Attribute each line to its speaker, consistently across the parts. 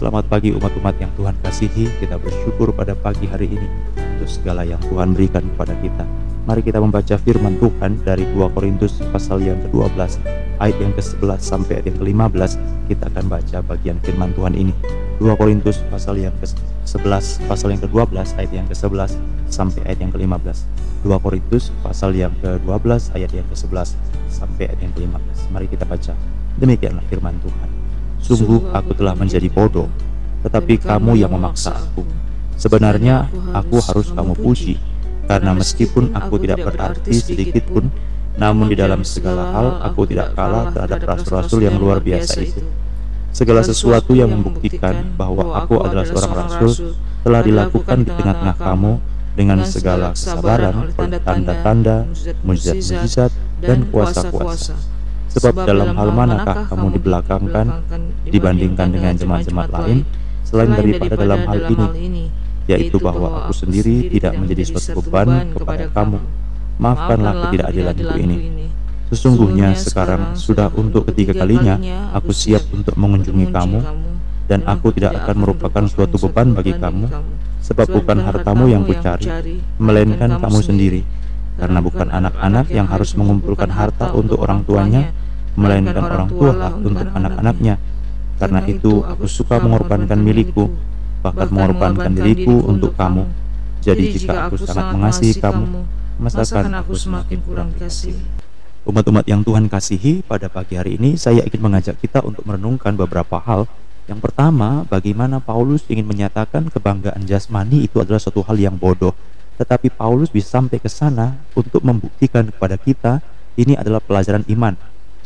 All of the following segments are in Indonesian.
Speaker 1: Selamat pagi umat-umat yang Tuhan kasihi. Kita bersyukur pada pagi hari ini untuk segala yang Tuhan berikan kepada kita. Mari kita membaca firman Tuhan dari 2 Korintus pasal yang ke-12 ayat yang ke-11 sampai ayat yang ke-15. Kita akan baca bagian firman Tuhan ini. 2 Korintus pasal yang ke-11 pasal yang ke-12 ayat yang ke-11 sampai ayat yang ke-15. 2 Korintus pasal yang ke-12 ayat yang ke-11 sampai ayat yang ke-15. Mari kita baca. Demikianlah firman Tuhan. Sungguh aku telah menjadi bodoh, tetapi kamu yang memaksa aku. Sebenarnya aku harus kamu puji, karena meskipun aku tidak berarti sedikit pun, namun di dalam segala hal aku tidak kalah terhadap rasul-rasul yang luar biasa itu. Segala sesuatu yang membuktikan bahwa aku adalah seorang rasul telah dilakukan di tengah-tengah kamu dengan segala kesabaran, tanda-tanda, mujizat-mujizat, dan kuasa-kuasa Sebab dalam hal manakah kamu dibelakangkan dibandingkan dengan jemaat-jemaat lain? selain daripada dalam hal ini, yaitu bahwa aku sendiri tidak menjadi suatu beban kepada kamu. Maafkanlah ketidakadilanku ini. Sesungguhnya sekarang sudah untuk ketiga kalinya aku siap untuk mengunjungi kamu dan aku tidak akan merupakan suatu beban bagi kamu sebab bukan hartamu yang kucari melainkan kamu sendiri. karena bukan anak-anak yang harus mengumpulkan harta untuk orang tuanya melainkan orang tua lah untuk anak-anaknya. Karena itu aku suka mengorbankan milikku, bahkan mengorbankan diriku untuk kamu. Jadi jika aku sangat mengasihi kamu, masakan aku semakin kurang kasih. Umat-umat yang Tuhan kasihi, pada pagi hari ini saya ingin mengajak kita untuk merenungkan beberapa hal. Yang pertama, bagaimana Paulus ingin menyatakan kebanggaan jasmani itu adalah suatu hal yang bodoh. Tetapi Paulus bisa sampai ke sana untuk membuktikan kepada kita ini adalah pelajaran iman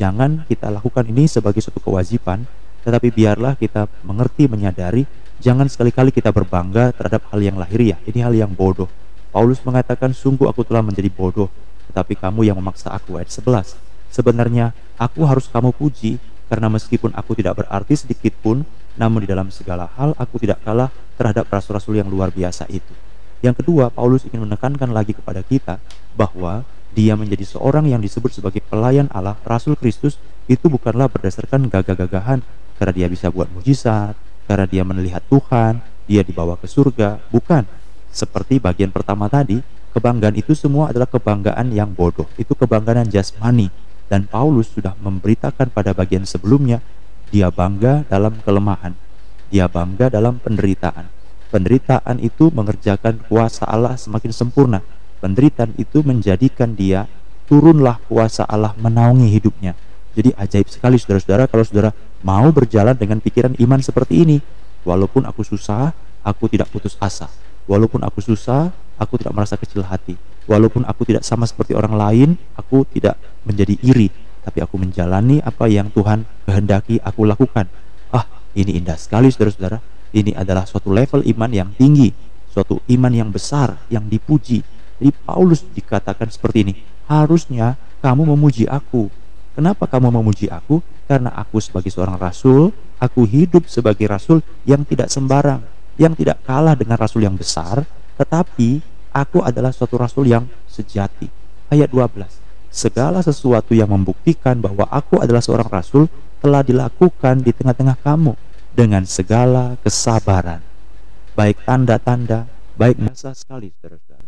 Speaker 1: Jangan kita lakukan ini sebagai suatu kewajiban, tetapi biarlah kita mengerti, menyadari, jangan sekali-kali kita berbangga terhadap hal yang lahiriah. Ini hal yang bodoh. Paulus mengatakan, sungguh aku telah menjadi bodoh, tetapi kamu yang memaksa aku. Ayat 11. Sebenarnya, aku harus kamu puji, karena meskipun aku tidak berarti sedikit pun, namun di dalam segala hal aku tidak kalah terhadap rasul-rasul yang luar biasa itu. Yang kedua, Paulus ingin menekankan lagi kepada kita bahwa dia menjadi seorang yang disebut sebagai pelayan Allah, Rasul Kristus, itu bukanlah berdasarkan gagah-gagahan, karena dia bisa buat mujizat, karena dia melihat Tuhan, dia dibawa ke surga, bukan. Seperti bagian pertama tadi, kebanggaan itu semua adalah kebanggaan yang bodoh, itu kebanggaan jasmani. Dan Paulus sudah memberitakan pada bagian sebelumnya, dia bangga dalam kelemahan, dia bangga dalam penderitaan. Penderitaan itu mengerjakan kuasa Allah semakin sempurna, penderitaan itu menjadikan dia turunlah kuasa Allah menaungi hidupnya. Jadi ajaib sekali saudara-saudara kalau saudara mau berjalan dengan pikiran iman seperti ini. Walaupun aku susah, aku tidak putus asa. Walaupun aku susah, aku tidak merasa kecil hati. Walaupun aku tidak sama seperti orang lain, aku tidak menjadi iri. Tapi aku menjalani apa yang Tuhan kehendaki aku lakukan. Ah, ini indah sekali saudara-saudara. Ini adalah suatu level iman yang tinggi. Suatu iman yang besar, yang dipuji, jadi Paulus dikatakan seperti ini, harusnya kamu memuji aku. Kenapa kamu memuji aku? Karena aku sebagai seorang rasul, aku hidup sebagai rasul yang tidak sembarang, yang tidak kalah dengan rasul yang besar, tetapi aku adalah suatu rasul yang sejati. Ayat 12. Segala sesuatu yang membuktikan bahwa aku adalah seorang rasul telah dilakukan di tengah-tengah kamu dengan segala kesabaran. Baik tanda-tanda, baik masa sekali, saudara-saudara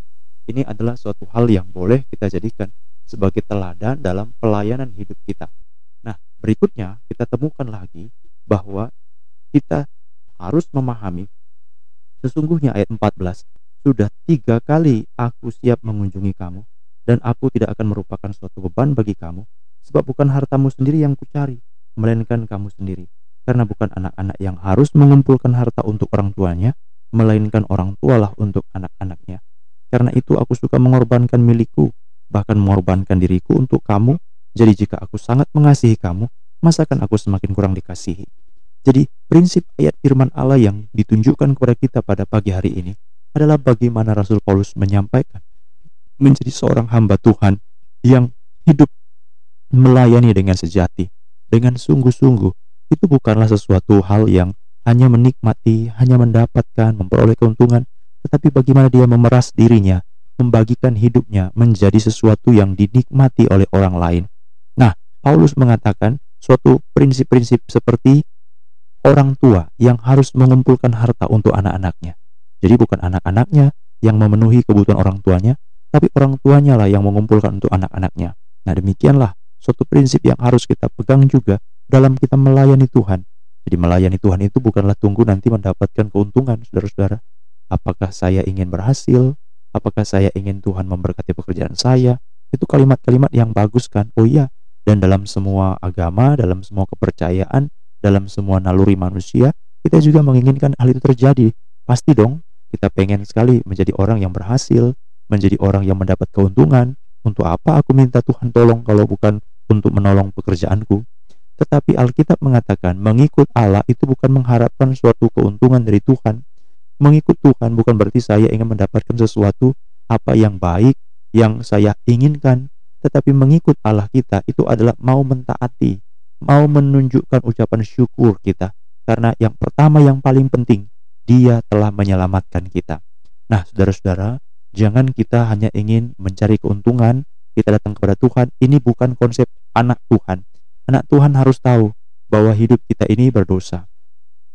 Speaker 1: ini adalah suatu hal yang boleh kita jadikan sebagai teladan dalam pelayanan hidup kita. Nah, berikutnya kita temukan lagi bahwa kita harus memahami sesungguhnya ayat 14 sudah tiga kali aku siap mengunjungi kamu dan aku tidak akan merupakan suatu beban bagi kamu sebab bukan hartamu sendiri yang kucari melainkan kamu sendiri karena bukan anak-anak yang harus mengumpulkan harta untuk orang tuanya melainkan orang tualah untuk anak-anaknya karena itu aku suka mengorbankan milikku, bahkan mengorbankan diriku untuk kamu. Jadi jika aku sangat mengasihi kamu, masakan aku semakin kurang dikasihi? Jadi prinsip ayat firman Allah yang ditunjukkan kepada kita pada pagi hari ini adalah bagaimana Rasul Paulus menyampaikan menjadi seorang hamba Tuhan yang hidup melayani dengan sejati, dengan sungguh-sungguh. Itu bukanlah sesuatu hal yang hanya menikmati, hanya mendapatkan, memperoleh keuntungan, tetapi bagaimana dia memeras dirinya, membagikan hidupnya menjadi sesuatu yang dinikmati oleh orang lain. Nah, Paulus mengatakan suatu prinsip-prinsip seperti orang tua yang harus mengumpulkan harta untuk anak-anaknya. Jadi bukan anak-anaknya yang memenuhi kebutuhan orang tuanya, tapi orang tuanya lah yang mengumpulkan untuk anak-anaknya. Nah demikianlah suatu prinsip yang harus kita pegang juga dalam kita melayani Tuhan. Jadi melayani Tuhan itu bukanlah tunggu nanti mendapatkan keuntungan, saudara-saudara. Apakah saya ingin berhasil? Apakah saya ingin Tuhan memberkati pekerjaan saya? Itu kalimat-kalimat yang bagus kan? Oh iya, dan dalam semua agama, dalam semua kepercayaan, dalam semua naluri manusia, kita juga menginginkan hal itu terjadi. Pasti dong, kita pengen sekali menjadi orang yang berhasil, menjadi orang yang mendapat keuntungan. Untuk apa aku minta Tuhan tolong kalau bukan untuk menolong pekerjaanku? Tetapi Alkitab mengatakan mengikut Allah itu bukan mengharapkan suatu keuntungan dari Tuhan. Mengikut Tuhan bukan berarti saya ingin mendapatkan sesuatu apa yang baik yang saya inginkan, tetapi mengikut Allah kita itu adalah mau mentaati, mau menunjukkan ucapan syukur kita. Karena yang pertama yang paling penting, dia telah menyelamatkan kita. Nah, saudara-saudara, Jangan kita hanya ingin mencari keuntungan, kita datang kepada Tuhan. Ini bukan konsep anak Tuhan. Anak Tuhan harus tahu bahwa hidup kita ini berdosa.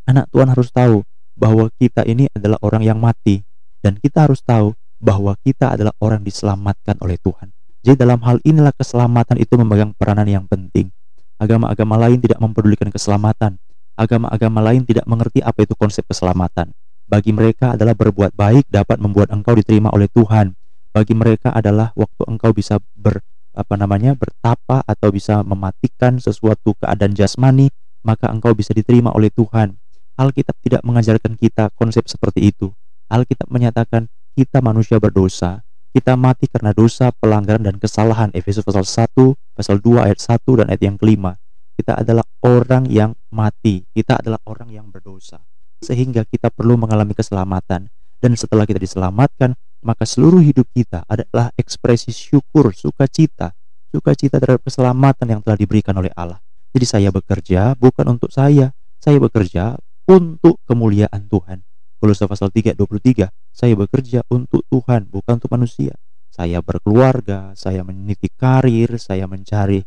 Speaker 1: Anak Tuhan harus tahu bahwa kita ini adalah orang yang mati dan kita harus tahu bahwa kita adalah orang diselamatkan oleh Tuhan. Jadi dalam hal inilah keselamatan itu memegang peranan yang penting. Agama-agama lain tidak mempedulikan keselamatan. Agama-agama lain tidak mengerti apa itu konsep keselamatan. Bagi mereka adalah berbuat baik dapat membuat engkau diterima oleh Tuhan. Bagi mereka adalah waktu engkau bisa ber apa namanya bertapa atau bisa mematikan sesuatu keadaan jasmani, maka engkau bisa diterima oleh Tuhan. Alkitab tidak mengajarkan kita konsep seperti itu. Alkitab menyatakan kita manusia berdosa, kita mati karena dosa, pelanggaran dan kesalahan. Efesus pasal 1, pasal 2 ayat 1 dan ayat yang kelima. Kita adalah orang yang mati, kita adalah orang yang berdosa sehingga kita perlu mengalami keselamatan. Dan setelah kita diselamatkan, maka seluruh hidup kita adalah ekspresi syukur, sukacita, sukacita terhadap keselamatan yang telah diberikan oleh Allah. Jadi saya bekerja bukan untuk saya, saya bekerja untuk kemuliaan Tuhan. Kolose pasal 3 23, saya bekerja untuk Tuhan, bukan untuk manusia. Saya berkeluarga, saya meniti karir, saya mencari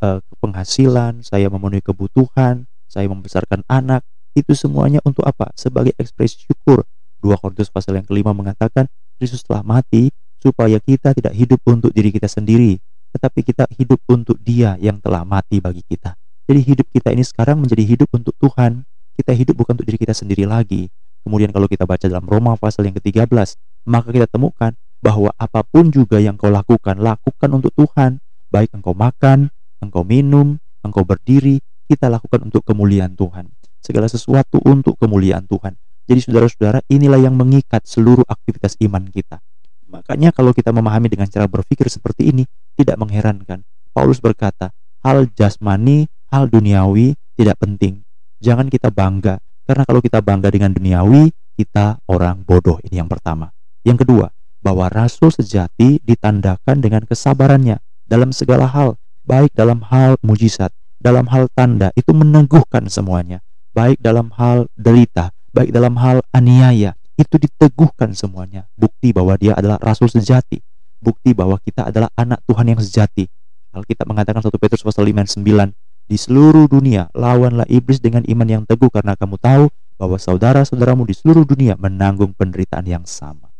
Speaker 1: uh, penghasilan, saya memenuhi kebutuhan, saya membesarkan anak, itu semuanya untuk apa? Sebagai ekspresi syukur. 2 Korintus pasal yang kelima mengatakan Kristus telah mati supaya kita tidak hidup untuk diri kita sendiri, tetapi kita hidup untuk Dia yang telah mati bagi kita. Jadi hidup kita ini sekarang menjadi hidup untuk Tuhan. Kita hidup bukan untuk diri kita sendiri lagi. Kemudian kalau kita baca dalam Roma pasal yang ke-13, maka kita temukan bahwa apa pun juga yang kau lakukan, lakukan untuk Tuhan. Baik engkau makan, engkau minum, engkau berdiri, kita lakukan untuk kemuliaan Tuhan segala sesuatu untuk kemuliaan Tuhan. Jadi saudara-saudara, inilah yang mengikat seluruh aktivitas iman kita. Makanya kalau kita memahami dengan cara berpikir seperti ini, tidak mengherankan. Paulus berkata, hal jasmani, hal duniawi tidak penting. Jangan kita bangga, karena kalau kita bangga dengan duniawi, kita orang bodoh. Ini yang pertama. Yang kedua, bahwa rasul sejati ditandakan dengan kesabarannya dalam segala hal, baik dalam hal mujizat, dalam hal tanda, itu meneguhkan semuanya baik dalam hal derita, baik dalam hal aniaya, itu diteguhkan semuanya. Bukti bahwa dia adalah rasul sejati, bukti bahwa kita adalah anak Tuhan yang sejati. Alkitab mengatakan 1 Petrus pasal 5 ayat 9, di seluruh dunia lawanlah iblis dengan iman yang teguh karena kamu tahu bahwa saudara-saudaramu di seluruh dunia menanggung penderitaan yang sama.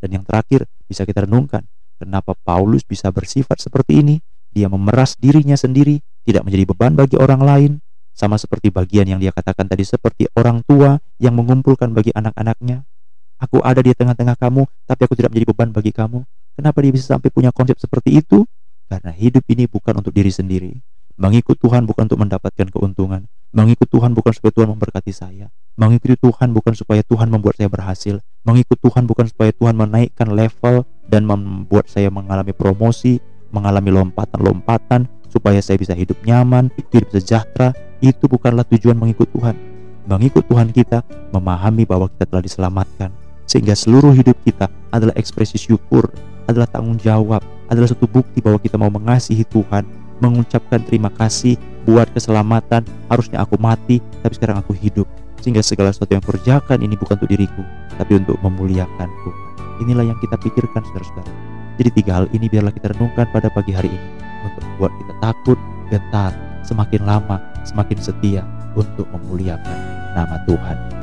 Speaker 1: Dan yang terakhir bisa kita renungkan, kenapa Paulus bisa bersifat seperti ini? Dia memeras dirinya sendiri, tidak menjadi beban bagi orang lain, sama seperti bagian yang dia katakan tadi seperti orang tua yang mengumpulkan bagi anak-anaknya. Aku ada di tengah-tengah kamu, tapi aku tidak menjadi beban bagi kamu. Kenapa dia bisa sampai punya konsep seperti itu? Karena hidup ini bukan untuk diri sendiri. Mengikut Tuhan bukan untuk mendapatkan keuntungan. Mengikut Tuhan bukan supaya Tuhan memberkati saya. Mengikuti Tuhan bukan supaya Tuhan membuat saya berhasil. Mengikut Tuhan bukan supaya Tuhan menaikkan level dan membuat saya mengalami promosi, mengalami lompatan-lompatan, supaya saya bisa hidup nyaman, hidup sejahtera, itu bukanlah tujuan mengikut Tuhan. Mengikut Tuhan kita memahami bahwa kita telah diselamatkan, sehingga seluruh hidup kita adalah ekspresi syukur, adalah tanggung jawab, adalah satu bukti bahwa kita mau mengasihi Tuhan, mengucapkan terima kasih buat keselamatan. Harusnya aku mati, tapi sekarang aku hidup. Sehingga segala sesuatu yang kerjakan ini bukan untuk diriku, tapi untuk memuliakan Tuhan. Inilah yang kita pikirkan, saudara-saudara. Jadi tiga hal ini biarlah kita renungkan pada pagi hari ini untuk membuat kita takut, gentar, semakin lama, semakin setia untuk memuliakan nama Tuhan.